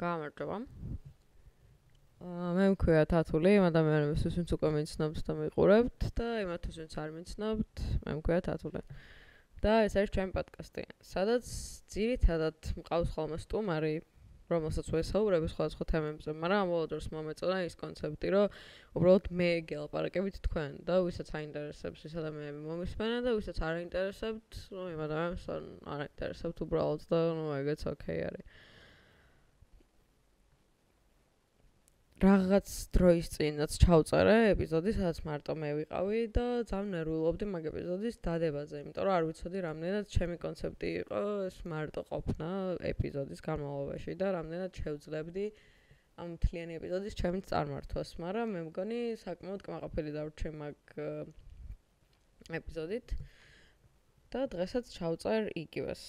გამარჯობა. მე მქვია თათული იმ ადამიანებისთვის, ვინც უკვე მიცნობთ და მიყურებთ და იმათვის, ვინც არ მიცნობთ, მე მქვია თათული. და ეს არის ჩემი პოდკასტი, სადაც ძირითადად მყავს ხოლმე სტუმარი, რომელსაც ვესაუბრები სხვადასხვა თემებზე, მაგრამ ამ ბოლო დროს მომეწონა ის კონცეფტი, რომ უბრალოდ მე გელაპარაკებით თქვენ და ვისაც აინტერესებს ეს ადამიანები მომისმენა და ვისაც არ აინტერესებთ, რომ იმ ადამიანებს არ აინტერესებთ უბრალოდ და ნუ ეგეც ოკეი არის. რაღაც დროის წინაც ჩავწერე ეპიზოდი, სადაც მარტო მე ვიყავი და ძალიან ნერვიულობდი მაგ ეპიზოდის დადებაზე, იმიტომ რომ არ ვიცოდი რამდენად ჩემი კონცეფტი იყო ეს მარტო ყოფნა ეპიზოდის განმავლობაში და რამდენად შევძლებდი ამ თლიანი ეპიზოდის ჩემი წარმართვას, მაგრამ მე მგონი საკმაოდ კმაყოფილი დავრჩე მაგ ეპიზოდით და დღესაც ჩავწერ იგივეს.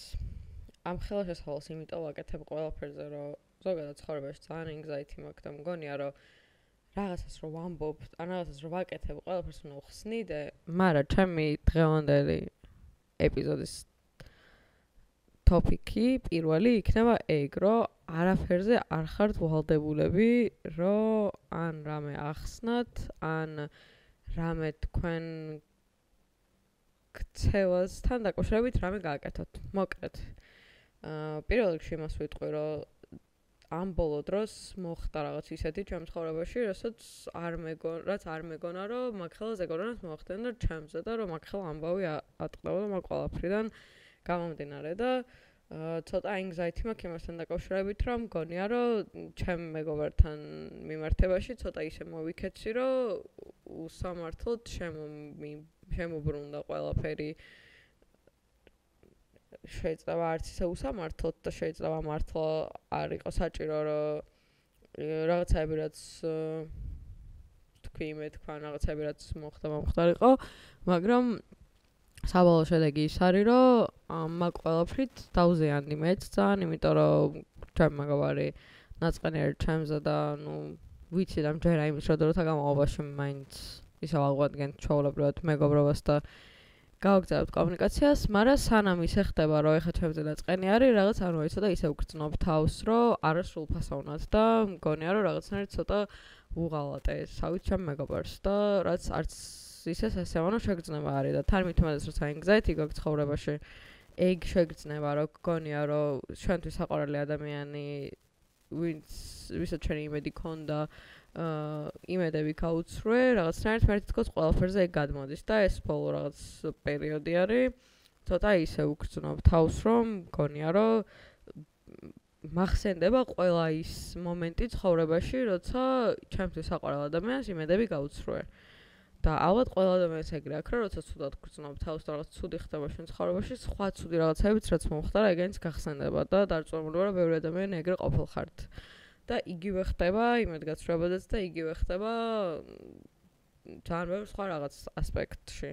ამ ხელა შესავალს იმიტომ ვაკეთებ ყველაფერზე, რომ ზოგადად ცხოვრებაში ძალიან anxiety მაქვს და მგონია რომ რაღაცას რო ვამბობ, ან რაღაცას რო ვაკეთებ, ყველაფერს უნდა ვხსნიდე, მაგრამ ჩემი დღევანდელი ეპიზოდის ტოპიკი პირველი იქნება ეგ, რომ არაფერზე არ ხართ ვალდებულები, რომ ან რამე ახსნათ, ან რამე თქვენ ქცევასთან დაკავშირებით რამე გააკეთოთ. მოკლედ. აა პირველ რიგში მას ვიტყვი, რომ ამ ბოლო დროს მოხდა რაღაც ისეთი ჩემ ცხოვრებაში, რასაც არ მეგონა, რაც არ მეგონა, რომ მაგხელა ზეგორანს მოხდენა ჩემზე და რომ მაგხელა ამბავი ატყდა და მაგ ყველაფრიდან გამომდინარე და ცოტა anxiety მაქვს იმასთან დაკავშირებით, რომ მგონია, რომ ჩემ მეგობართან მიმართებაში ცოტა ისე მოვიქეცი, რომ უსამართლოდ შემო შემოbrunდა ყველაფერი. შეიძლება არც ისე უსამართლოდ და შეიძლება მართლა არ იყოს საჭირო რომ რაღაცები რაც თქვი მე თქვა რაღაცები რაც მოხდა მომხდარიყო მაგრამ საბოლოო შედეგი ის არის რომ მაგ ყველაფრით დაუზიანდი მეც ძალიან იმიტომ რომ ჩემ მაგავარი ნაწყანი არის ჩემზე და ნუ ვიცი და მჯერა იმის რომ დროთა განმავლობაში მაინც ისე აღგვადგენ ჩაოლებრად მეგობრობას და გავაგზავნებთ კომუნიკაციას, მაგრამ სანამ ისე ხდება, რომ ეხა ჩვენზე დაწყენი არის, რაღაც არ მოიცოდა ისე უგრძნობ თავს, რომ არა სულ ფასოვნად და მგონია, რომ რაღაცნაირად ცოტა უღალატე სავით ჩემ მეგობარს და რაც არც ისე სასიამოვნო შეგრძნება არის და თან მithumedes რომ anxiety გოგ ცხოვრებაში ეგ შეგრძნება, რომ გონია, რომ ჩვენთვის საყვარელი ადამიანი ვინც ვისაც ჩვენი იმედი ქონდა იმედები გაუცრე, რაღაცნაირად მე თვითონ ყველაფერზე ეგ გადმოდის და ეს ბოლო რაღაც პერიოდი არის. ცოტა ისე უგრძნობ თავს, რომ მგონია, რომ მახსენდება ყველა ის მომენტი ცხოვრებაში, როცა ჩემთვის საყვარელ ადამიანს იმედები გაუცრე. და ალბათ ყველა ადამიანს ეგრე აქვს, როცა ცუდად გრძნობ თავს და რაღაც ცუდი ხდება შენ ცხოვრებაში, სხვა ცუდი რაღაცებიც რაც მომხდარა, ეგენიც გახსენდება და დარწმუნებული ვარ, ბევრი ადამიანი ეგრე ყოფილ ხართ. და იგივე ხდება იმედგაცრუებადაც და იგივე ხდება ძალიან ბევრ სხვა რაღაც ასპექტში.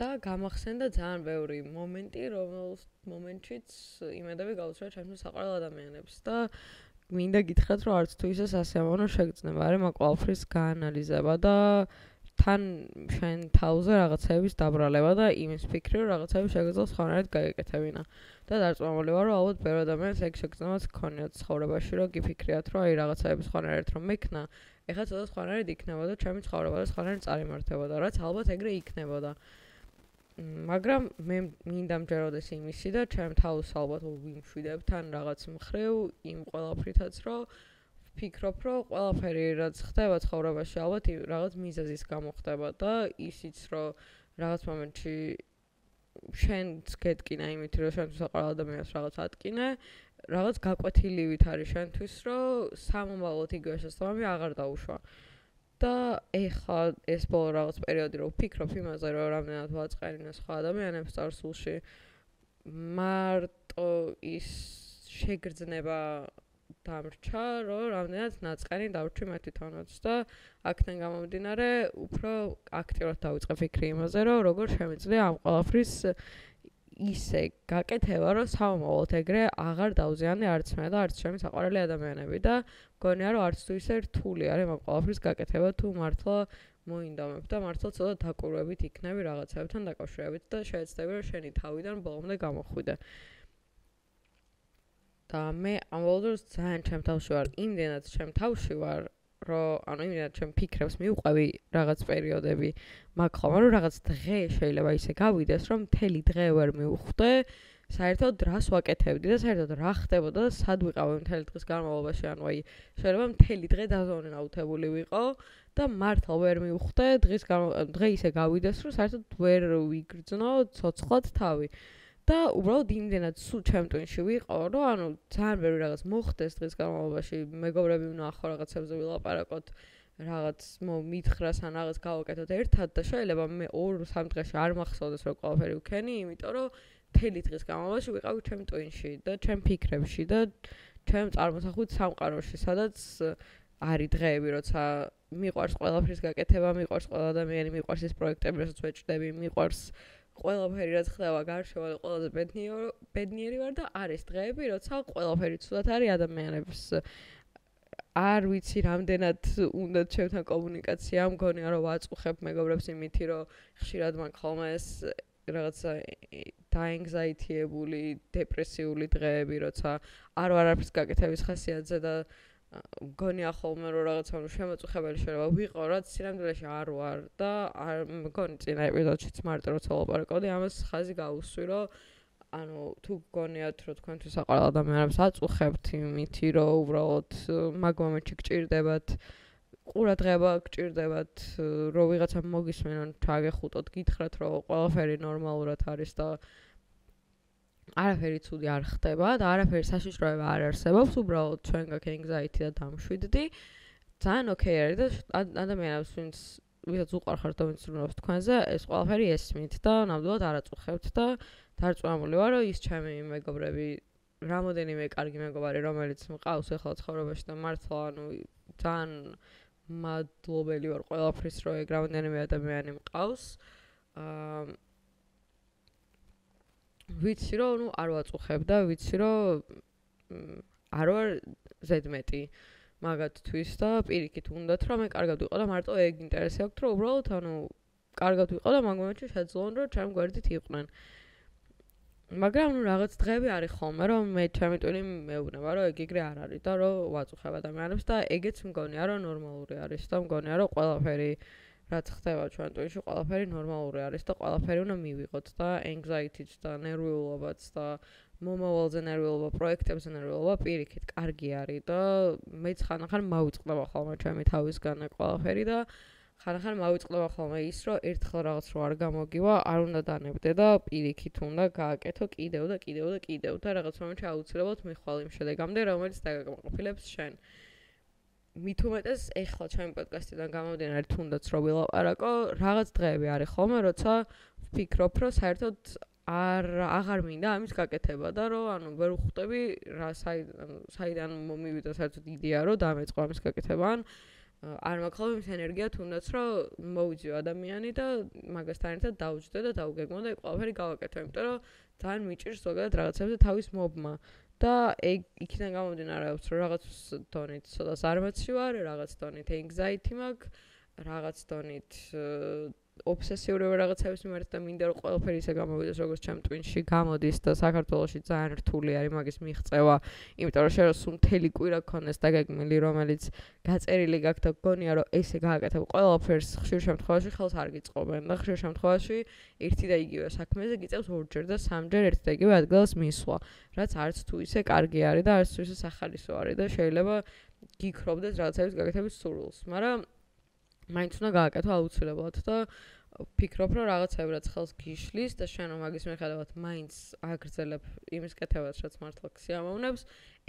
და გამახსენდა ძალიან ბევრი მომენტი, რომელს მომენტშიც იმედები გაუცრა ჩემს საყვარელ ადამიანებს და მინდა გითხრათ, რომ არც თუ ისე სასიამოვნო შეგრძნება არის მაყვალფრის გაანალიზება და თან შენ თავზე რაღაცების დაბრალება და იმის ფიქრი რომ რაღაცები შეგეძლო სხვანაირად გაიგეკეთებინა და დარწმუნებული ვარ რომ ალბათ ბევრი ადამიანს ეგ შეგრძნებაც ქონიათ ცხოვრებაში რომ გიფიქრიათ რომ აი რაღაცები სხვანაირად რომ მექნა ეხლა ცოტა სხვანაირად იქნებოდა ჩემი ცხოვრება და სხვანაირად წარიმართებოდა რაც ალბათ ეგრე იქნებოდა. მაგრამ მე მინდა მჯეროდეს იმისი და ჩემ თავს ალბათ ვიმშვიდებ თან რაღაც მხრივ იმ ყველაფრითაც რომ ვფიქრობ, რომ ყველაფერი რაც ხდება ცხოვრებაში, ალბათ რაღაც მიზეზის გამო ხდება და ისიც რომ რაღაც მომენტში შენც გეტკინა იმით, რომ შენ საყვარელ ადამიანს რაღაც ატკინე, რაღაც გაკვეთილივით არის შენთვის, რომ სამომავლოდ იგივე შესაძლებელი აღარ დაუშვა. და ეხა ეს ბოლო რაღაც პერიოდი რომ ვფიქრობ იმაზე, რომ რამდენად ვაწყენინე სხვა ადამიანებს წარსულში, მარტო ის შეგრძნება დამრჩა, რომ რამდენად ნაწყანი დავრჩი მე თვითონაც და აქთან გამომდინარე, უფრო აქტიურად დავიწყე ფიქრი იმაზე, რომ როგორ შემიძლია ამ ყველაფრის ისე გაკეთება, რომ სამომავლოდ ეგრე აღარ დაუზიანე არც მე და არც ჩემი საყვარელი ადამიანები და მგონია, რომ არც თუ ისე რთული არის ამ ყველაფრის გაკეთება თუ მართლა მოინდომებ და მართლა ცოტა დაკურვებით იქნები რაღაცებთან დაკავშირებით და შეეცდები რომ შენი თავიდან ბოლომდე გამოხვიდე. და მე ამ ბოლოს ძალიან ჩემ თავში ვარ, იმდენად ჩემ თავში ვარ, რომ ანუ იმდენად ჩემ ფიქრებს მიუყვები რაღაც პერიოდები, მაგ ხოლმე რომ რაღაც დღე შეიძლება ისე გავიდეს, რომ მთელი დღე ვერ მივხვდე. საერთოდ რას ვაკეთებდი და საერთოდ რა ხდებოდა და სად ვიყავი მთელი დღის განმავლობაში, ანუ აი შეიძლება მთელი დღე დაზონაუთებული ვიყო და მართლა ვერ მივხვდე დღის დღე ისე გავიდეს, რომ საერთოდ ვერ ვიგრძნო ცოცხლად თავი. და უბრალოდ იმდენად სულ ჩემ ტვინში ვიყო, რომ ანუ ძალიან ბევრი რაღაც მოხდეს დღის განმავლობაში, მეგობრები ვნახო რაღაცებზე ვილაპარაკოთ, რაღაც მომითხრას ან რაღაც გავაკეთოთ ერთად და შეიძლება მე 2-3 დღეში არ მახსოვდეს რომ ყველაფერი ვქენი, იმიტომ რომ მთელი დღის განმავლობაში ვიყავი ჩემ ტვინში და ჩემ ფიქრებში და ჩემ წარმოსახვით სამყაროში, სადაც არის დღეები, როცა მიყვარს ყველაფრის გაკეთება, მიყვარს ყველა ადამიანი, მიყვარს ის პროექტები, რასაც ვეჭდები, მიყვარს ყველაფერი რაც ხდება გარშემო და ყველაზე ბედნიერი ბედნიერი ვარ და არის დღეები, როცა ყველაფერი ცუდად არის ადამიანებს. არ ვიცი რამდენად უნდა ჩემთან კომუნიკაცია მგონია რომ ვაწუხებ მეგობრებს იმითი რომ ხშირად მაგ ხოლმე ეს რაღაცა დაენგზაითიებული დეპრესიული დღეები როცა არ ვარ არაფერს გაკეთების ხასიათზე და მგონია ხოლმე რომ რაღაცა რომ შემოწუხებელი შეიძლება ვიყო რაც სინამდვილეში არ ვარ და არ მგონი წინა ეპიზოდშიც მარტო როცა ვლაპარაკობდი ამას ხაზი გავუსვი რომ ანუ თუ გგონიათ რომ თქვენთვის აყარ ადამიანებს აწუხებთ იმითი რომ უბრალოდ მაგ მომენტში გჭირდებათ ყურადღება გჭირდებათ რომ ვიღაცა მოგისმენონ ჩაგეხუტოთ გითხრათ რომ ყველაფერი ნორმალურად არის და არაფერი ცუდი არ ხდება და არაფერი საშიშროება არ არსებობს, უბრალოდ ჩვენ გაქვს anxiety და დამშვიდდი. ძალიან ოკეი არის და ადამიანებს ვინც ვიღაც უყარხართ და ვინც უნდა თქვენზე, ეს ყველაფერი ესმით და ნამდვილად არაწუხებთ და დარწმუნებული ვარ, რომ ის ჩემი მეგობრები რამოდენიმე კარგი მეგობარი, რომელიც მყავს ახლა ცხოვრებაში და მართლა ანუ ძალიან მადლობელი ვარ ყველაფრის, რომ ეგ რამოდენიმე ადამიანი მყავს. აა ვიცი რომ ნუ არ ვაწუხებ და ვიცი რომ არ ვარ ზედმეტი მაგათთვის და პირიქით უნდათ რომ მე კარგად ვიყო და მარტო ეგ ინტერესი აქვს რომ უბრალოდ ანუ კარგად ვიყო და მაგ მომენტში შეძლონ რომ ჩემ გვერდით იყვნენ. მაგრამ ნუ რაღაც დღეები არის ხოლმე რომ მე ჩემი ტვინი მეუბნება რომ ეგ იგრე არ არის და რომ ვაწუხებ ადამიანებს და ეგეც მგონია რომ ნორმალური არის და მგონია რომ ყველაფერი რაც ხდება ჩვენ ტვინში, ყველაფერი ნორმალური არის და ყველაფერი უნდა მივიღოთ და anxiety-ც და ნერვიულობაც და მომავალზე ნერვიულობა, პროექტებზე ნერვიულობა პირიქით კარგი არის და მეც ხანახან მავიწყდება ხოლმე ჩემი თავისგან ყველაფერი და ხანახან მავიწყდება ხოლმე ის, რომ ერთხელ რაღაც რო არ გამოგივა, არ უნდა დანებდე და პირიქით უნდა გააკეთო კიდევ და კიდევ და კიდევ და რაღაც მომენტში აუცილებლად მიხვალ იმ შედეგამდე, რომელიც დაგაკმაყოფილებს შენ. მით უმეტეს ეხლა ჩემი პოდკასტიდან გამომდინარე თუნდაც რო ვილაპარაკო, რაღაც დღეები არის ხოლმე, როცა ვფიქრობ, რომ საერთოდ არ აღარ მინდა ამის გაკეთება და რომ ანუ ვერ ვხვდები რა საიდან საიდან მომივიდა საერთოდ იდეა რომ დამეწყო ამის გაკეთება. ან არ მაქვს ხოლმე ის ენერგია თუნდაც რომ მოვიძიო ადამიანი და მაგასთან ერთად დაუჯდე და დაუგეგმო და ყველაფერი გავაკეთო, იმიტომ რომ ძალიან მიჭირს ზოგადად რაღაცებზე თავის მობმა და ეგ იქიდან გამომდინარეობს რომ რაღაც დონით ცოტა ზარმაცი ვარ, რაღაც დონით anxiety მაქვს, რაღაც დონით ობსესიური რაღაცების მიმართ და მინდა რომ ყველაფერი ისე გამოვიდეს როგორც ჩემ ტვინში გამოდის და საქართველოსი ძალიან რთული არის მაგის მიღწევა. იმიტომ რომ შეიძლება სულ მთელი კვირა გქონდეს დაგეგმილი რომელიც გაწერილი გაქვს და გონია რომ ესე გააკეთებ ყველაფერს ხშირ შემთხვევაში ხელს არ გიწყობენ და ხშირ შემთხვევაში ერთი და იგივე საქმეზე გიწევს ორჯერ და სამჯერ ერთი და იგივე ადგილას მისვლა რაც არც თუ ისე კარგი არის და არც თუ ისე სახალისო არის და შეიძლება გიქრობდეს რაღაცების გაკეთების სურვილს. მაგრამ მაინც უნდა გააკეთო აუცილებლად და ფიქრობ რომ რაღაცები რაც ხელს გიშლის და შენ რომ მაგის მიხედავად მაინც აგრძელებ იმის კეთებას რაც მართლა ქსიამოვნებს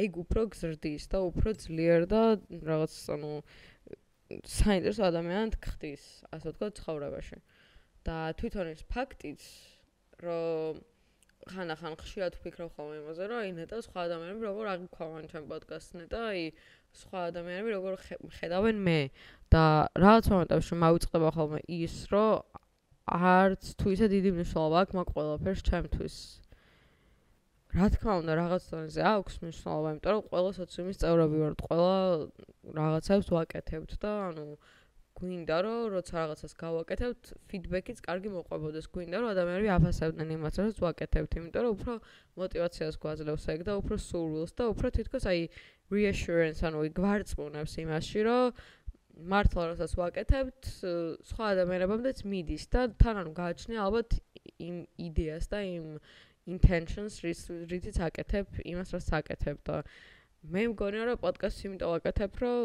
ეგ უფრო გზრდის და უფრო ძლიერ და რაღაც ანუ საინტერესო ადამიანად ხდის ასე ვთქვა ცხოვრებაში. და თვითონ ის ფაქტიც რომ ხანახან ხშირად ვფიქრობ ხოლმე იმაზე რომ აი ნეტა სხვა ადამიანები როგორ აღიქვამენ ჩემ პოდკასტს ნეტა აი სხვა ადამიანები როგორ ხედავენ მე და რაღაც მომენტებში მავიწყდება ხოლმე ის, რომ არც თუ ისე დიდი მნიშვნელობა აქვს მაგ ყველაფერს ჩემთვის. რა თქმა უნდა, რაღაც დონეზე აქვს მნიშვნელობა, იმიტომ რომ ყველა სოციუმის წევრები ვართ, ყველა რაღაცებს ვაკეთებთ და ანუ გვინდა რომ როცა რაღაცას გავაკეთებთ, ფიდბექიც კარგი მოყვებოდეს. გვინდა რომ ადამიანები აფასებდნენ იმას, რაც ვაკეთებთ, იმიტომ რომ უფრო мотиваციას გვაძლევს ეგ და უფრო სურვილს და უფრო თითქოს აი reassurance, ანუ გვარწმუნებს იმაში, რომ მართლა რასაც ვაკეთებთ, სხვა ადამიანებამდეც მიდის და თან ანუ გააჩნია ალბათ იმ იდეას და იმ intentions, რითიც აკეთებ იმას, რაც აკეთებ და აა მე მგონია რომ პოდკასტს იმიტომ ვაკეთებ, რომ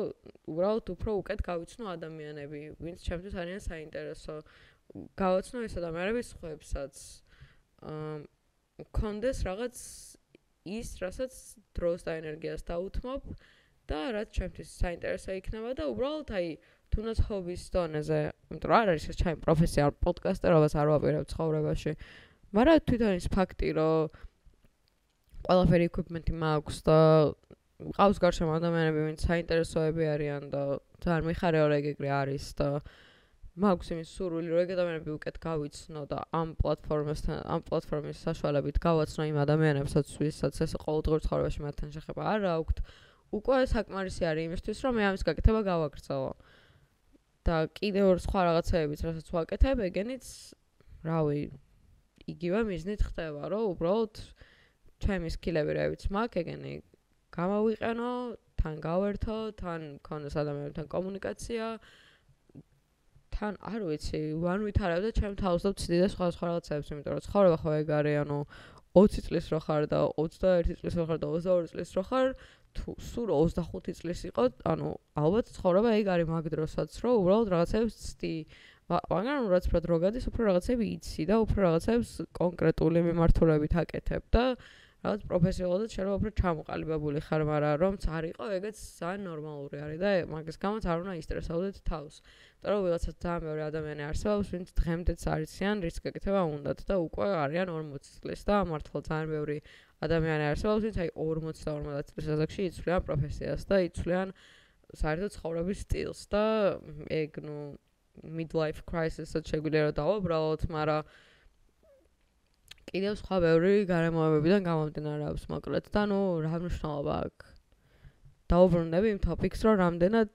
უბრალოდ უფრო უკეთ გავიცნო ადამიანები, ვინც ჩემთვის არიან საინტერესო. გავაცნო ეს ადამიანები სხვებსაც. აა კონდეს რაღაც ის, რასაც დროს და ენერგიას დაუთმობ და რაც ჩემთვის საინტერესო იქნება და უბრალოდ აი თუნდაც ჰობის დონეზე, იმიტომ რომ არ არის ეს ჩემი პროფესია, პოდკასტერობას არ ვაპირებ ცხოვრებაში. მაგრამ თვითონ ის ფაქტი, რომ ყველაფერი equipment-ი მაქვს და ყავს გარშემო ადამიანები, ვინც საინტერესოები არიან და ძალიან მიხარია რომ ეგ ეგრე არის და მაქვს იმის სურვილი რომ ეგ ადამიანები უკეთ გავიცნო და ამ პლატფორმასთან ამ პლატფორმის საშუალებით გავაცნო იმ ადამიანებსაც ვისაც ეს ყოველდღიურ ცხოვრებაში მათთან შეხება არ აქვთ. უკვე საკმარისი არის იმისთვის რომ მე ამის გაკეთება გავაგრძელო. და კიდევ სხვა რაღაცეებიც რასაც ვაკეთებ ეგენიც რავი იგივე მიზნით ხდება რომ უბრალოდ ჩემი სკილები რაიც მაქვს ეგენი გამოვიყენო, თან გავერთო, თან მქონდეს ადამიანებთან კომუნიკაცია. თან არ ვიცი, ვან ვითარავდა ჩემ თავს და ვცდი და სხვა სხვა რაღაცებს, იმიტომ რომ ცხოვრება ხო ეგ არის, ანუ 20 წლის რო ხარ და 21 წლის რო ხარ და 22 წლის რო ხარ, თუ სულ 25 წლის იყო, ანუ ალბათ ცხოვრება ეგ არის მაგ დროსაც, რომ უბრალოდ რაღაცებს ცდი. მაგრამ რაც უფრო დრო გადის, უფრო რაღაცები იცი და უფრო რაღაცებს კონკრეტული მიმართულებით აკეთებ და რაღაც პროფესიონალურად შეიძლება უფრო ჩამოყალიბებული ხარ, მაგრამ რომც არ იყო, ეგეც ძალიან ნორმალური არის და მაგის გამოც არ უნდა ისტრესავდეთ თავს. იმიტომ რომ ვიღაცა ძალიან მეორე ადამიანი არსებობს, ვინც დღემდეც არიციან რისკ ეკეთება უნდათ და უკვე არიან 40 წლის და მართლა ძალიან მეორე ადამიანი არსებობს, ვინც აი 40 და 50 წლის ასაკში იცვლიან პროფესიას და იცვლიან საერთოდ ცხოვრების სტილს და ეგ ნუ midlife crisis-ად შეგვიძლია რომ დავაბრალოთ, მაგრამ კიდევ სხვა ბევრი გარემოებებიდან გამომდინარეობს მოკლედ. და ნუ რა მნიშვნელობა აქვს დაუბრუნდები იმ ტოპიკს რომ რამდენად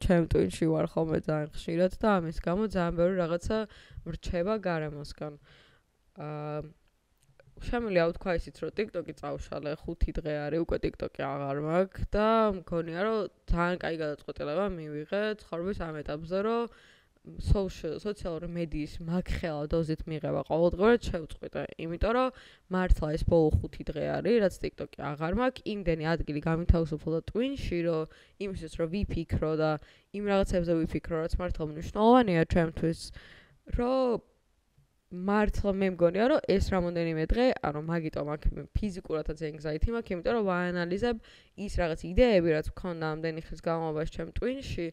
ჩემ ტვინში ვარ ხოლმე ძალიან ხშირად და ამის გამო ძალიან ბევრი რაღაცა ვრჩება გარემოსგან. აა შემიძლია ვთქვა ისიც რომ TikTok-ი წავშალე 5 დღე არის უკვე TikTok-ი აღარ მაქვს და მგონია რომ ძალიან კაი გადაწყვეტილება მივიღე ცხოვრების ამ ეტაპზე რომ social სოციალური მედიის მაგხელა დოზით მიღება ყოველდღურად შევწყვიტე. იმიტომ რომ მართლა ეს ბოლო 5 დღე არის, რაც TikTok-ი აღარ მაქვს, იმდენი ადგილი გამინთავისუფლდა Twin-ში, რომ იმისთვის რომ ვიფიქრო და იმ რაღაცებზე ვიფიქრო, რაც მართლა მნიშვნელოვანია ჩემთვის, რომ მართლა მე მგონია, რომ ეს რამოდენიმე დღე, ანუ მაგიტომ აქ ფიზიკურადაც anxiety მაქვს, იმიტომ რომ ვაანალიზებ ის რაღაც იდეები, რაც მქონდა ამდენი ხნის განმავლობაში ჩემ Twin-ში.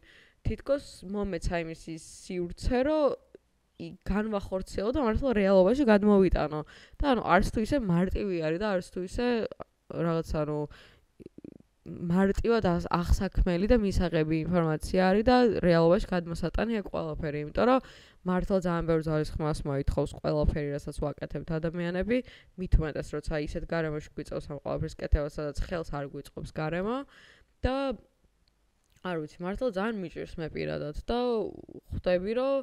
თითქოს მომეცა იმის ის სიურცე, რომ განვახორციელო და მართლა რეალობაში გადმოვიტანო. და ანუ არც თუ ისე მარტივი არის და არც თუ ისე რაღაც ანუ მარტივად ახსაქმელი და მისაღები ინფორმაცია არის და რეალობაში გადმოსატანია ყველაფერი, იმიტომ რომ მართლა ძალიან ბევრ ძალის ხმას მოითხოვს ყველაფერი, რასაც ვაკეთებთ ადამიანები, უმეტეს როცა ისეთ გარემოში გვიწევს ამ ყველაფრის კეთება, სადაც ხელს არ გვიწყობს გარემო. და არ ვიცი, მართლა ძალიან მიჭირს მე პირადად და ხვდები რომ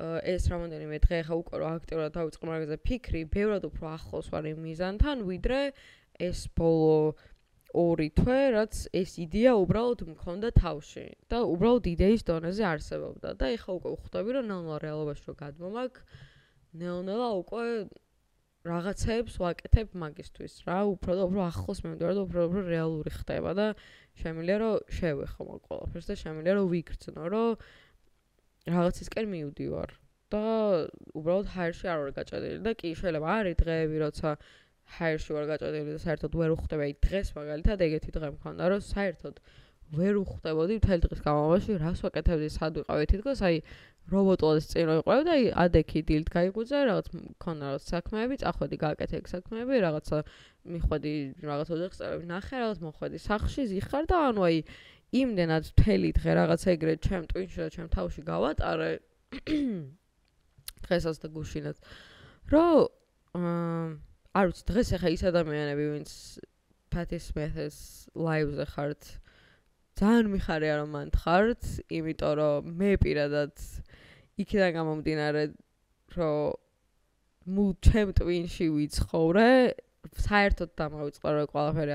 ეს რამოდენიმე დღე ხა უკვე რა აქტიურად დავიწყე მაგაზე ფიქრი, ბევრად უფრო ახლოს ვარ იმ მიზანთან, ვიდრე ეს ბოლო ორი თვე, რაც ეს იდეა უბრალოდ მქონდა თავში და უბრალოდ იდეის დონეზე არსებობდა და ეხა უკვე ხვდები რომ ნელ-ნელა რეალობაში რო გადმომაგ, ნელ-ნელა უკვე რაღაცებს ვაკეთებ მაგისტვის რა, უფრო და უფრო ახლოს მემდორა და უფრო უფრო რეალური ხდება და შემიძლია რომ შევეხო მაგ ყველაფერს და შემიძლია რომ ვიგრძნო, რომ რაღაცისკენ მივდივარ და უბრალოდ ჰაერში არ ვარ გაჭედილი და კი შეიძლება არის დღეები, როცა ჰაერში ვარ გაჭედილი და საერთოდ ვერ უხდება აი დღეს მაგალითად ეგეთი დღე მქონდა, რომ საერთოდ ვერ უხდებოდი მთელი დღის განმავლობაში რას ვაკეთებდი, სად ვიყავი თითქოს აი რობოტოდეს წინ რო იყავ და აი ადექი დილით გაიგუძა რაღაც მქონდა რაღაც საქმეები, წახვედი გააკეთე საქმეები, რაღაცა მიხვედი რაღაც ოჯახის წევრები ნახე, რაღაც მოხვედი სახში, ზიხარ და ანუ აი იმდენად მთელი დღე რაღაც ეგრე ჩემ ტვინში და ჩემ თავში გავატარე დღესაც და გუშინაც. რომ არ ვიცი დღეს ახლა ის ადამიანები ვინც ფათის მეთეს ლაივზე ხართ ძალიან მიხარია რომ მან თხართ, იმიტომ რომ მე პირადად იქიდან გამომდინარე რომ მუ ჩემ ტვინში ვიცხოვრე, საერთოდ დამავიწყდა რომ ყველაფერი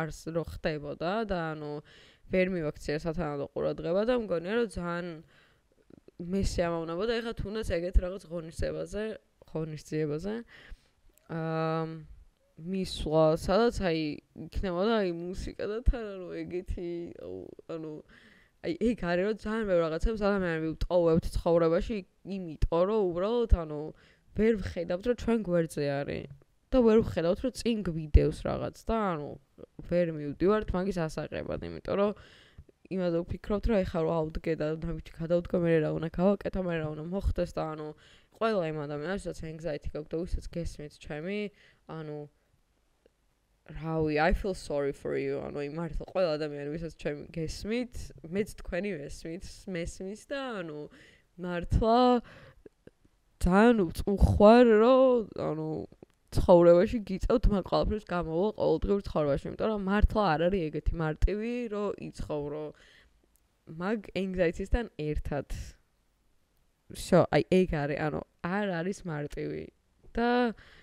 არს რო ხდებოდა და ანუ ვერ მივაქცია სათანადო ყურადღება და მგონია რომ ძალიან მე შეამოვნებოდა ეხლა თუნდაც ეგეთ რაღაც ღონისძიებაზე, ღონისძიებაზე. აა მისვლა, სადაც აი იქნებოდა აი მუსიკა და თან ანუ ეგეთი ანუ აი ეგ არის რომ ძალიან მე რაღაცებს ადამიანები ვტოვებთ ცხოვრებაში, იმიტომ რომ უბრალოდ ანუ ვერ ვხედავთ რომ ჩვენ გვერდზე არის. და ვერ ვხედავთ რომ წინ გვიდევს რაღაც და ანუ ვერ მივდივართ მაგის ასაყებად, იმიტომ რომ იმაზე ვფიქრობთ რომ ეხლა რა ავდგე და ნაბიჯი გადავდგა მე რა უნდა გავაკეთო მე რა უნდა მოხდეს და ანუ ყველა იმ ადამიანს ვისაც anxiety გაქვს და ვისაც გესმით ჩემი ანუ რავი, I feel sorry for you. ანუ მართლა ყველა ადამიანი, ვისაც ჩემ გესმით, მეც თქვენი ვესმით, მესმის და ანუ მართლა ძალიან უხوار რომ ანუ ცხოვრებაში გიწევთ მაგ ყველაფერს გამოვა ყოველდღიურ ცხოვრებაში, იმიტომ რომ მართლა არ არის ეგეთი მარტივი, რომ იცხოვრო მაგ anxiety-სთან ერთად. so, აი ეგ არის, ანუ არ არის მარტივი და აა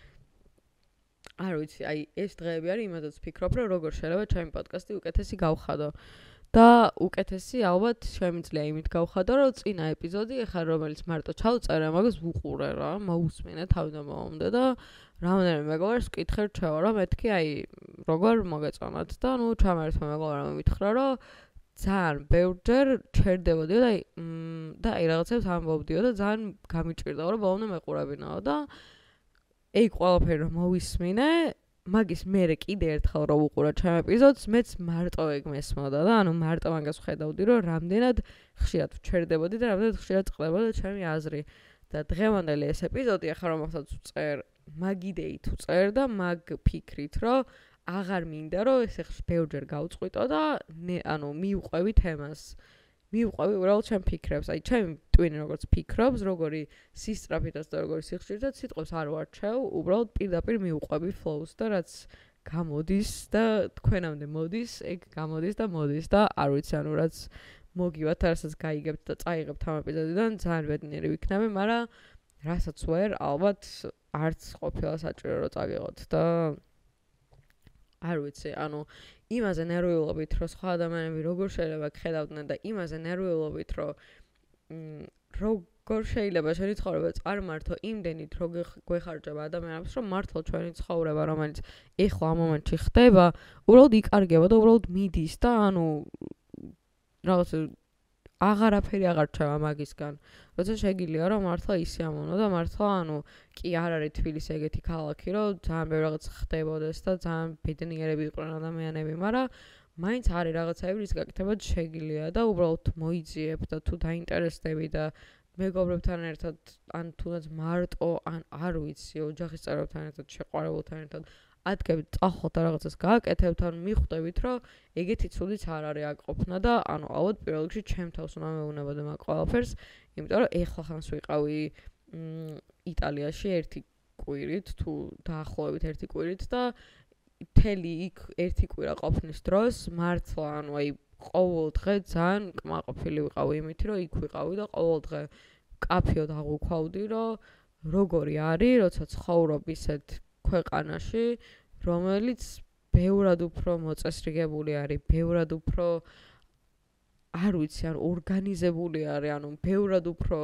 არ ვიცი, აი ეს დღეები არის იმადაც ფიქრობ, რომ როგორ შეიძლება ჩემი პოდკასტი უკეთესი გავხადო. და უკეთესი ალბათ შემიძლია იმით გავხადო, რომ წინა ეპიზოდი, ახლა რომელიც მარტო ჩავწერე, მაგას ვუყურე რა, მოусმინე თავიდან მომამდე და რამდენიმე მეგობარს ვკითხე რჩევა რომ მეთქი აი როგორ მოგეწონათ და ნუ ჩამერთმა მეგობარმა მითხრა რომ ძალიან ბევრჯერ ჩერდებოდი და აი და აი რაღაცებს ამბობდიო და ძალიან გამიჭირდა რომ ბოლომდე მეყურებინაო და ეგ ყველაფერი რომ მოვისმინე მაგის მერე კიდე ერთხელ რომ უყურა ჩემ ეპიზოდს მეც მარტო ეგ მესმოდა და ანუ მარტო მაგას ხედავდი რომ რამდენად ხშირად ჩერდებოდი და რამდენად ხშირად წყდებოდა ჩემი აზრი და დღევანდელი ეს ეპიზოდი ახლა რომ ახსაც წერ მაგ იდეით უწერ და მაგ ფიქრით, რომ აღარ მინდა რომ ეს ხს ბევრჯერ გავწყვიტო და ანუ მიუყვევი თემას. მიუყვევი უბრალოდ ჩემ ფიქრებს. აი ჩემ ტვინი როგორც ფიქრობს, როგორი სისტრაფითაც და როგორი სიხშირით სიტყვებს არ ვარჩევ, უბრალოდ პირდაპირ მიუყვევი flows და რაც გამოდის და თქვენამდე მოდის, ეგ გამოდის და მოდის და არ ვიცი ანუ რაც მოგივათ, რასაც გაიგებთ და წაიღებთ ამ ეპიზოდიდან, ძალიან ბედნიერი ვიქნები, მაგრამ რასაც ვერ ალბათ არც ყოფილა საჭირო რომ წაგიღოთ და არ ვიცი, ანუ იმაზე ნერვიულობით რომ სხვა ადამიანები როგორ შეიძლება ხედავდნენ და იმაზე ნერვიულობით რომ როგორ შეიძლება შენი ცხოვრება წარმართო იმდენით რომ გვეხარჯება ადამიანებს რომ მართლა ჩვენი ცხოვრება რომელიც ეხლა ამ მომენტში ხდება, უბრალოდ იკარგება და უბრალოდ მიდის და ანუ რაღაც აღარაფერი აღარ ჩავა მაგისგან. როცა შეგილია რომ მართლა ისე ამონო და მართლა ანუ კი არ არის თბილისი ეგეთი ქალაქი რომ ძალიან ბევრი რაღაც ხდებოდეს და ძალიან ბედნიერები იყვნენ ადამიანები, მაგრამ მაინც არის რაღაცები რის გაკეთებად შეგილია და უბრალოდ მოიძიებ და თუ დაინტერესდები და მეგობრებთან ერთად ან თუნდაც მარტო ან არ ვიცი ოჯახის წევრებთან ერთად შეყვარებულთან ერთად ადგებით წახოთ და რაღაცას გააკეთებთ ან მიხვდებით რომ ეგეთი ცუდიც არ არის აკოფნა და ანუ ალბათ პირველ რიგში ჩემ თავს უნდა მეუბნებოდე მაგ ყველაფერს იმიტომ რომ ეხლა ხანს ვიყავი იტალიაში ერთი კვირით თუ დაახლოებით ერთი კვირით და თელი იქ ერთი კვირა ყოფნის დროს მართლა ანუ აი ყოველ დღე ძალიან კმაყოფილი ვიყავი იმით რომ იქ ვიყავი და ყოველ დღე კაფეოდ აღვქვავდი რომ როგორი არის როცა ცხოვრობ ისეთ ქვეყანაში, რომელიც ბევრად უფრო მოწესრიგებული არის, ბევრად უფრო არ ვიცი, ან ორგანიზებული არის, ანუ ბევრად უფრო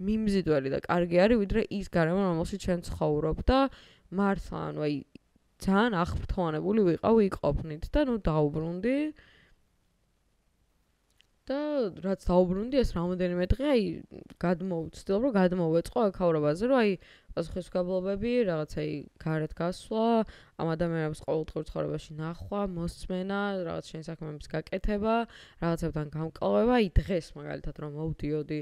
მიმზიდველი და კარგი არის, ვიდრე ის გარემო, რომელშიც ჩვენ ცხოვრობ და მართლა, ანუ აი ძალიან აღფრთოვანებული ვიყავი ყოფნით და ნუ დაუბრუნდი. და რაც დაუბრუნდი ეს რამოდენიმე დღე აი გადმოვცდილობ რომ გადმოვეწყო აქაურობაზე რომ აი პასუხისმგებლობები რაღაცა აი გარეთ გასვლა ამ ადამიანებს ყოველდღიურ ცხოვრებაში ნახვა მოსმენა რაღაც შენ საქმეების გაკეთება რაღაცებთან გამკლავება აი დღეს მაგალითად რომ მოვდიოდი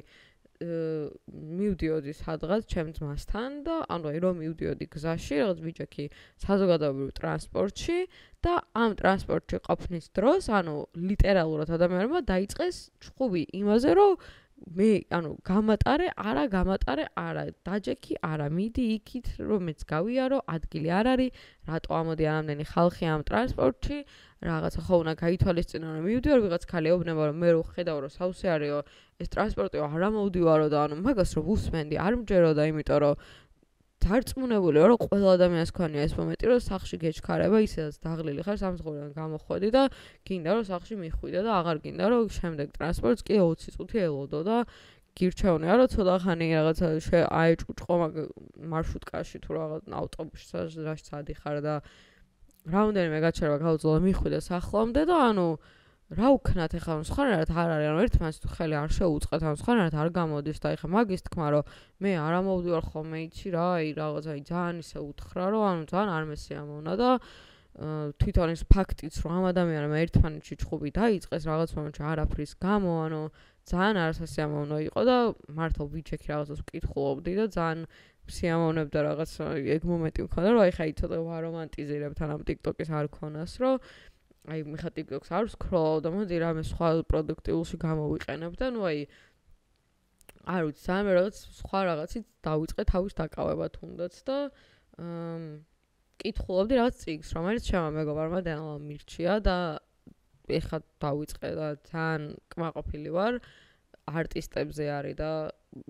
მივდიოდი სადღაც ჩემ ძმასთან და ანუ აი რომ მივდიოდი გზაში რაღაც ბიჭაკი საზოგადოებრივ ტრანსპორტში და ამ ტრანსპორტში ყოფნის დროს ანუ ლიტერალურად ადამიანებმა დაიწყეს ჩხუბი იმაზე რომ მე ანუ გამატარე, არა გამატარე, არა, დაჯექი, არა, მიდი იქით, რომ მეც გავიარო, ადგილი არ არის, რატო ამოდი ამდენი ხალხი ამ ტრანსპორტში, რაღაცა ხო უნდა გაითვალისწინო, რომ მივდივარ, ვიღაც ხალი ეუბნება, რომ მე რო ხედავ, რომ სავსე არისო, ეს ტრანსპორტი არა მოვდივარო და ანუ მაგას რო უსმენდი, არ მჯეროდა, იმიტომ რომ დარწმუნებული ვარ, რომ ყველა ადამიანს ქონია ეს მომენტი, რომ სახში გეჩქარება, ისედაც დაღლილი ხარ სამცხურიდან გამოხვედი და გინდა რომ სახში მიხვიდე და აღარ გინდა რომ შემდეგ ტრანსპორტს კი 20 წუთი ელოდო და გირჩევნია რომ ცოტა ხანი რაღაცა აეჭუჭყო მარშრუტკაში თუ რაღაც ავტობუსში რაც ადიხარ და რაუნდენიმე გაჩერება გავძლო მიხვიდე სახლამდე და ანუ რა უქნათ ახლა სხვანაირად არ არის ანუ ერთმანეთს თუ ხელი არ შეუწყეთ ანუ სხვანაირად არ გამოდის და ახლა მაგის თქმა რომ მე არ ამოვდივარ ხოლმე იცი რა აი რაღაც აი ძალიან ისე უთხრა რომ ანუ ძალიან არ მესიამოვნა და თვითონ ის ფაქტიც რომ ამ ადამიანმა ერთმანეთში ჩხუბი დაიწყეს რაღაც მომენტში არაფრის გამო ანუ ძალიან არასასიამოვნო იყო და მართლა ვიჩექი რაღაცას ვკითხულობდი და ძალიან სიამოვნებდა რაღაც ეგ მომენტი მქონდა რომ აი ხა იცოდე ვარომანტიზირებ თან ამ TikTok-ის არ ქონას რომ აი მიხა TikTok-ს არ სკროლავ და მოდი რამე სხვა პროდუქტიულში გამოვიყენებ და ნუ აი არ ვიცი, სამე რაღაც სხვა რაღაცით დავიწყე თავის დაკავება თუნდაც და აა კითხულობდი რაღაც წიგს, რომელიც შემა მეგობარმა დანალა მირჩია და ეხა დავიწყე და ძალიან კმაყოფილი ვარ არტისტებზე არის და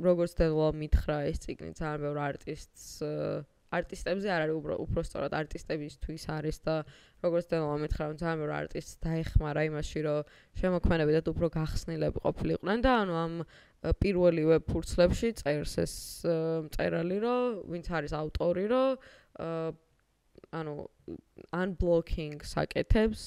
როგორც დანალა მითხრა ეს წიგნი ძალიან ბევრ არტისტს არტისტებზე არ არის უფრო სწორად არტისტებისთვის არის და როგორც დემო მითხრა რომ ძალიან ბევრი არტისტს დაეხმარა იმაში რომ შემოქმედებიდან უფრო გახსნილები ყოფილიყვნენ და ანუ ამ პირველივე ფურცლებში წერს ეს მწერალი რომ ვინც არის ავტორი რომ ანუ unblocking საკეთებს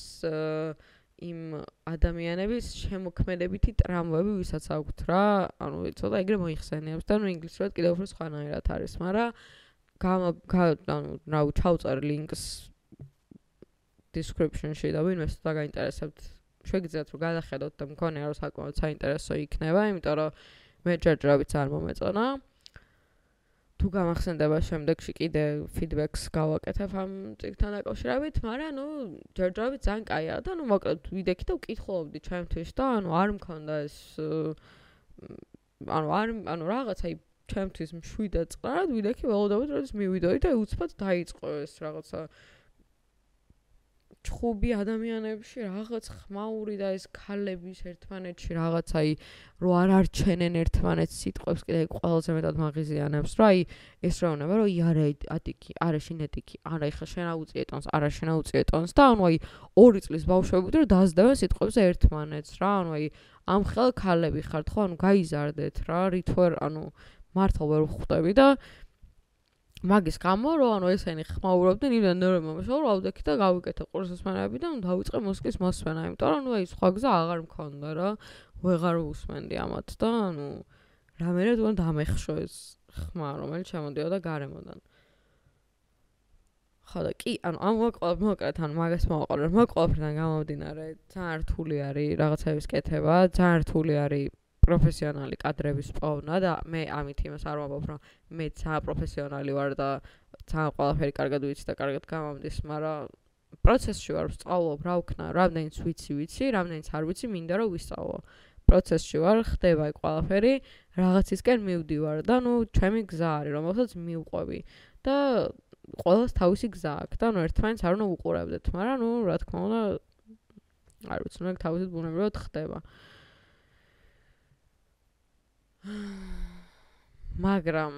იმ ადამიანების შემოქმედებითი ტრამვები ვისაც აქვთ რა ანუ ცოტა ეგრე მოიხსენიებს და ნუ ინგლისურად კიდევ უფრო სხვანაირად არის მაგრამ ანუ რა ჩავწერ ლინკს description-ში და ვინმე ცოტა გაინტერესებთ შეგიძლიათ რომ გადახედოთ და მქონია რომ საკმაოდ საინტერესო იქნება იმიტომ რომ მე ჯერჯერობით არ მომეწონა. თუ გამახსენდება შემდეგში კიდე feedback-ს გავაკეთებ ამ წიგნთან დაკავშირებით, მაგრამ ნუ ჯერჯერობით ძალიან კაია და ნუ მოკლედ ვიდექი და ვკითხულობდი ჩემთვის და ანუ არ მქონდა ეს ანუ არ ანუ რაღაცა ჩემთვის მშვიდა წყარად ვიდექი ველოდებით რომ მივიდოდი და უცბად დაიწყო ეს რაღაცა. ჩხუბი ადამიანებში რაღაც ხმაური და ეს ქალების ერთმანეთში რაღაც აი რო არ არჩენენ ერთმანეთს სიტყვებს კიდე ყველაზე მეტად მაღიზიანებს რა აი ეს რა უნდა რომ იარა ატიკი არა შინეტიკი არა ეხლა შენ აუწიე ტონს არა შენ აუწიე ტონს და ანუ აი ორი წლის ბავშვები და დაძდევენ სიტყვებს ერთმანეთს რა ანუ აი ამ ხელ ქალები ხართ ხო ანუ გაიზარდეთ რა რითვერ ანუ მართლა ვერ ვხვდები და მაგის გამო რომ ანუ ესენი ხმაურობდნენ იმდან ნორმალ მომშო რომ ავდექი და გავიკეთე ყურსასმენები და ნუ დავიწყე მუსიკის მოსმენა. იმიტომ რომ ნუ აი სხვა გზა აღარ მქონდა რა ვეღარ უსმენდი ამათ და ანუ რამერე თუნდაც დამეხშო ეს ხმა რომელიც შემოდიოდა გარემოდან. ხო და კი ანუ ამ მოკლედ მოკლედ ანუ მაგას რომ მოკლედთან გამომდინარე ძალიან რთული არის რაღაცების კეთება ძალიან რთული არის პროფესიონალი კადრების პოვნა და მე ამით იმას არ ვამბობ რომ მე ცა პროფესიონალი ვარ და ცა ყველაფერი კარგად ვიცი და კარგად გამომდის, მაგრამ პროცესში ვარ ვსწავლობ რა ვქნა, რამდენიც ვიცი ვიცი, რამდენიც არ ვიცი, მინდა რომ ვისწავლო. პროცესში ვარ, ხდება აი ყველაფერი, რაღაცისკენ მივდივარ და ნუ ჩემი გზა არის, რომელსაც მივყვები და ყოველს თავისი გზა აქვს და ნუ ერთმანეთს არ უნდა უყურებდეთ, მაგრამ ნუ რა თქმა უნდა არ ვიცი, ნუ თავისით ბუნებრივად ხდება. მაგრამ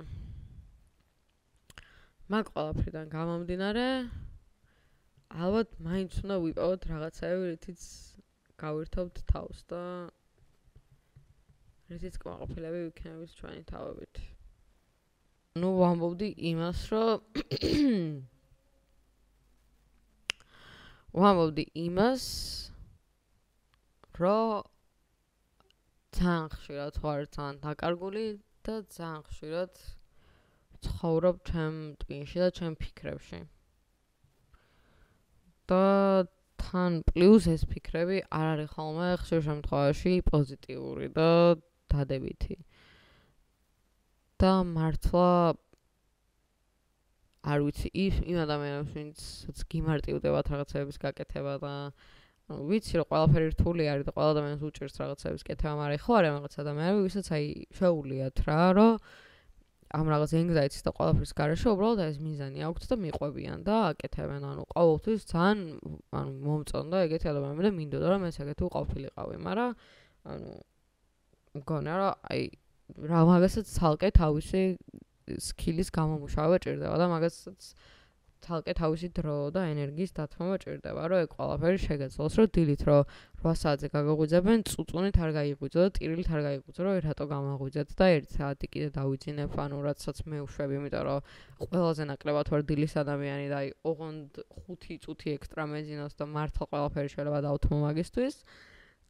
მაგ ყველაფრიდან გამომდინარე ალბათ მაინც უნდა ვიპოვოთ რაღაცაები რითიც გავირთობთ თავს და რითიც კმაყოფილები ვიქნებით ჩვენი თავებით. ნუ ვამბობდი იმას, რომ ვამბობდი იმას, რომ ძალიან ხშირად ვარ ძალიან დაკარგული და ძალიან ხშირად ცხოვრობ ჩემ ტვინში და ჩემ ფიქრებში. და თან პლუს ეს ფიქრები არ არის ხოლმე ხშირ შემთხვევაში პოზიტიური და დადებითი. და მართლა არ ვიცი ის იმ ადამიანებს ვინც გიმარტივდებათ რაღაცების გაკეთება და ვიცი რომ ყველაფერი რთული არის და ყველა ადამიანს უჭირს რაღაცების კეთება, მაგრამ ხო არის რაღაც ადამიანები, ვისაც აი შეუულიათ რა, რომ ამ რაღაც anxiety-ს და ყველაფრის garaშე უბრალოდ ეს მიზანი აქვთ და მიყვებიან და აკეთებენ. ანუ ყოველთვის ძალიან ანუ მომწონდა ეგეთი ადამიანები და მინდოდა რომ ეს ეგეთი უყოფილიყავი, მაგრამ ანუ მგონია რომ აი რა მაგასაც ცალკე თავისი სკილის გამომუშავება ჭირდება და მაგასაც თალკე თავისი დრო და ენერგიის დათმობა ჭირდება, რომ ეგ ყველაფერი შეგეძლოს, რომ დილით რო 8 საათზე გაგაღვიძებენ, წუწუნით არ გაიღვიძო და ტირილით არ გაიღვიძო, რომ ერთატო გამაღვიძეთ და 1 საათი კიდე დავიძინებ, ანუ რაცაც მე უშვები, იმიტომ რომ ყველაზე ნაკლებად ვარ დილის ადამიანი და აი ოღონდ 5 წუთი ექსტრა მეძინოს და მართლა ყველაფერი შეიძლება დავთმო მაგისთვის.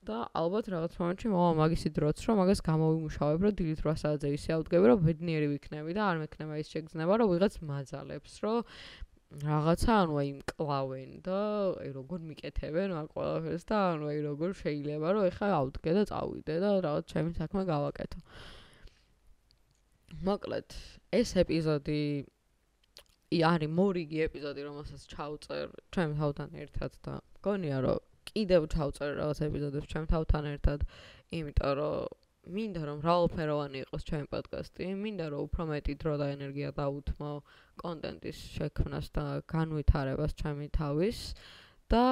და ალბათ რაღაც მომენტში მოვა მაგისი დროც რომ მაგას გამოვიმუშავებ რომ დილით 8 საათზე ისე ავდგები რომ ბედნიერი ვიქნები და არ მექნება ის შეგრძნება რომ ვიღაც მაძალებს რომ რაღაცა ანუ აი მკლავენ და აი როგორ მიკეთებენ მაგ ყველაფერს და ანუ აი როგორ შეიძლება რომ ეხა ავდგე და წავიდე და რაღაც ჩემი საქმე გავაკეთო. მოკლედ ეს ეპიზოდი ი არის მორიგი ეპიზოდი რომელსაც ჩავწერ ჩემ თავთან ერთად და მგონია რომ კიდევ ჩავწერ რაღაც ეპიზოდებს ჩემ თავთან ერთად იმიტომ რომ მინდა რომ რაოლფეროვანი იყოს ჩემი პოდკასტი, მინდა რომ უფრო მეტი დრო და ენერგია დავუთმო კონტენტის შექმნას და განვითარებას ჩემი თავის და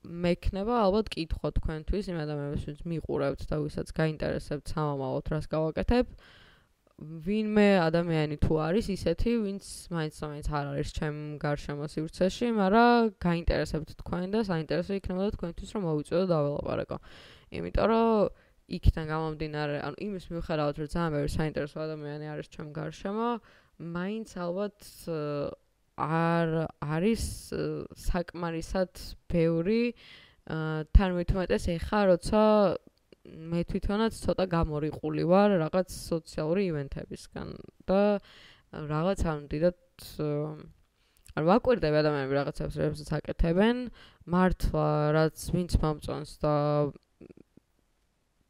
მექნება ალბათ კითხვა თქვენთვის იმ ადამიანებს, ვინც მიყურებთ და ვისაც გაინტერესებთ სამომავლოდ რას გავაკეთებ. ვინმე ადამიანი თუ არის ისეთი, ვინც მაინც მაინც არ არის ჩემ გარშემო სივრცეში, მაგრამ გაინტერესებთ თქვენ და საინტერესო იქნება თქვენთვის რომ მოვიწვიო და დაველაპარაკო. იმიტომ რომ იქიდან გამომდინარე, ანუ იმის მიუხედავად, რომ ძალიან ბევრი საინტერესო ადამიანი არის ჩემ გარშემო, მაინც ალბათ არ არის საკმარისად ბევრი თან მithumetes ეხა როცა მე თვითონაც ცოტა გამორიყული ვარ რაღაც სოციალური ივენთებისგან და რაღაც ამ დიდად არ ვაკვირდები ადამიანები რაღაცებს როდესაც აკეთებენ. მართლა რაც ვინც მომწონს და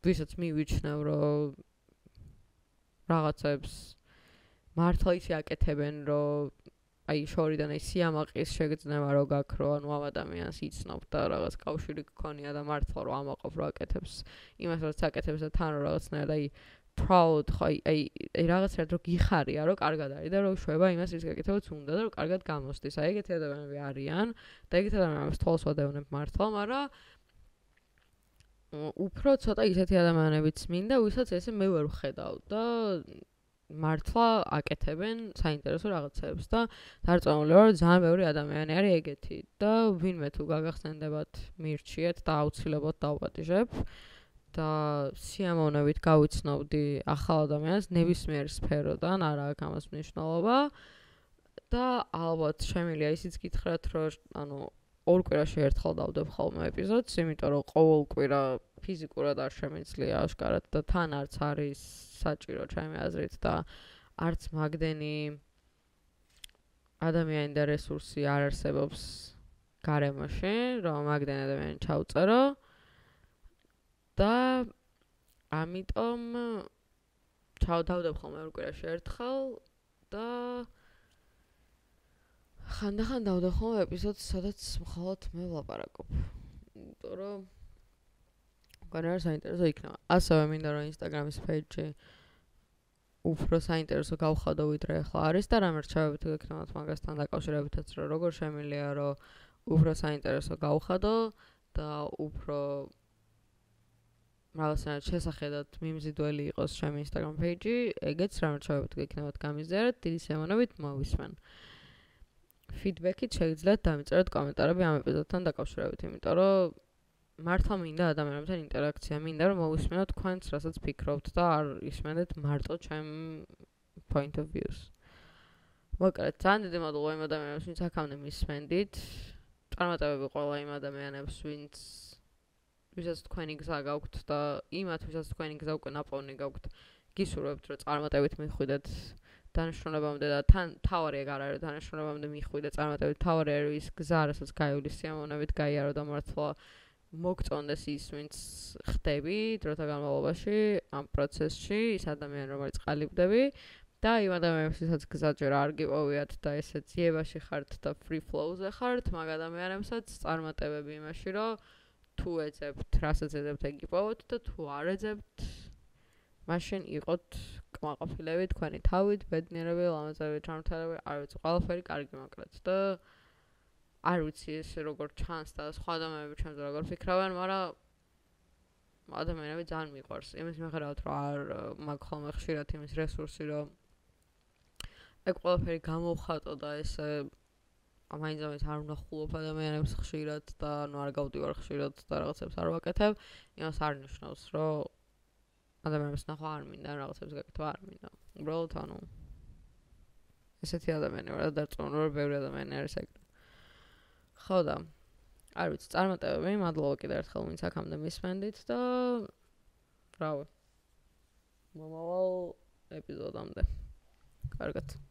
ვისაც მივიჩნევ რომ რაღაცებს მართლა ისე აკეთებენ რომ აი შორიდან აი სიამაყის შეგრძნება რო გაქრო ანუ ამ ადამიანს იცნობ და რაღაც კავშირი გქონია და მართლა რო ამაყობ რო აკეთებს იმას რაც აკეთებს და თან რო რაღაცნაირად აი proud ხაი აი აი რაღაცა რო გიხარია რო კარგად არის და რო შვება იმას რის გაკეთებაც უნდა და რო კარგად გამოსდის. აი ეგეთი ადამიანები არიან და ეგეთი ადამიანებს თვალს ვადევნებ მართლა მაგრამ უფრო ცოტა ისეთი ადამიანებიც მინდა, ვისაც ესე მე ვერ ვხედავ და მართლა აკეთებენ საინტერესო რაღაცებს და დარწმუნებული ვარ, ძალიან ბევრი ადამიანი არის ეგეთი და ვინმე თუ გაგახსენდებათ, მირჩიეთ და აუცილებლად დავაპატიჟებ და სიამოვნებით გავიცნობდი ახალ ადამიანს ნებისმიერ სფეროდან, არა აქვს ამას მნიშვნელობა და ალბათ შემილია ისიც გითხრათ, რომ ანუ ორ კვირაში ერთხელ დავდებ ხოლმე ეპიზოდს, იმიტომ რომ ყოველ კვირა ფიზიკურად არ შემიძლია აშკარად და თან არც არის საჭირო ჩემი აზრით და არც მაგდენი ადამიანი და რესურსი არ არსებობს გარემოში, რომ მაგდენი ადამიანი ჩაუწერო და ამიტომ ჩავდავდებ ხოლმე ორ კვირაში ერთხელ და ხანდახან დავდახო ეპიზოდს, სადაც მხოლოდ მე ვლაპარაკობ. იმიტომ რომ განაერ საინტერესო იქნება. ასევე მინდა რომ ინსტაგრამის პეიჯი უფრო საინტერესო გავხადო ვიდრე ახლა არის და რამე რჩევებით გექნათ მაგასთან დაკავშირებითაც რომ როგორ შემილია რომ უფრო საინტერესო გავხადო და უფრო რაღაცნაირად შესახედად მიმზიდველი იყოს ჩემი ინსტაგრამ პეიჯი, ეგეც რამე რჩევებით გექნათ გამიზიარეთ, დიდი სიამოვნებით მოვისმენ. ფიდბექით შეგიძლიათ დამიწეროთ კომენტარები ამ ეპიზოდთან დაკავშირებით, იმიტომ რომ მართლა მინდა ადამიანებთან ინტერაქცია, მინდა რომ მოვისმენოთ თქვენს, რასაც ფიქრობთ და არ ისმენდეთ მარტო ჩემ point of views. მოკლედ, ძალიან დიდი მადლობა იმ ადამიანებს, ვინც აქამდე მისმენდით. წარმატებები ყველა იმ ადამიანებს, ვინც ვისაც თქვენი გზა გაქვთ და იმათ, ვისაც თქვენი გზა უკვე ნაპოვნი გაქვთ, გისურვებთ, რომ წარმატებით მიხვიდეთ დანიშნულებამდე და თან თავარი ეგ არ არის დანიშნულებამდე მიხვიდე წარმატებით. თავარი არის ის გზა რასაც გაივლის სიამოვნებით გაიარო და მართლა მოგწონდეს ის ვინც ხდები დროთა განმავლობაში ამ პროცესში ის ადამიანი რომელიც ყალიბდები. და იმ ადამიანებსაც გზაჯერ არ გიპოვიათ და ესე ძიებაში ხართ და free flow-ზე ხართ მაგ ადამიანებსაც წარმატებები იმაში რომ თუ ეძებთ, რასაც ეძებთ, ეგ იპოვოთ და თუ არ ეძებთ, მაშინ იყოთ კმაყოფილები თქვენი თავით, ბედნიერები, ლამაზები, ჩამოთვალები, არ ვიცი, ყველაფერი კარგი მაგრამ და არ ვიცი ეს როგორ ჩანს და სხვა ადამიანები ჩემზე როგორ ფიქრავენ, მაგრამ ადამიანები ძალიან მიყვარს. იმის მიხედავთ, რომ არ მაგ ხოლმე ხშირად იმის რესურსი, რომ ეგ ყველაფერი გამოვხატო და ეს მაინც ამის არ უნდა ხულობ ადამიანებს ხშირად და ანუ არ გავდივარ ხშირად და რაღაცებს არ ვაკეთებ, იმას არ ნიშნავს, რომ ადამიანებს ნახვა არ მინდა, რაღაცებს გაკეთება არ მინდა. უბრალოდ ანუ ესეთი ადამიანი ვარ და დარწმუნებული ვარ, ბევრი ადამიანი არის ეგრე. ხო და არ ვიცი, წარმატებები, მადლობა კიდევ ერთხელ ვინც აქამდე მისმენდით და რავი. მომავალ ეპიზოდამდე. კარგად.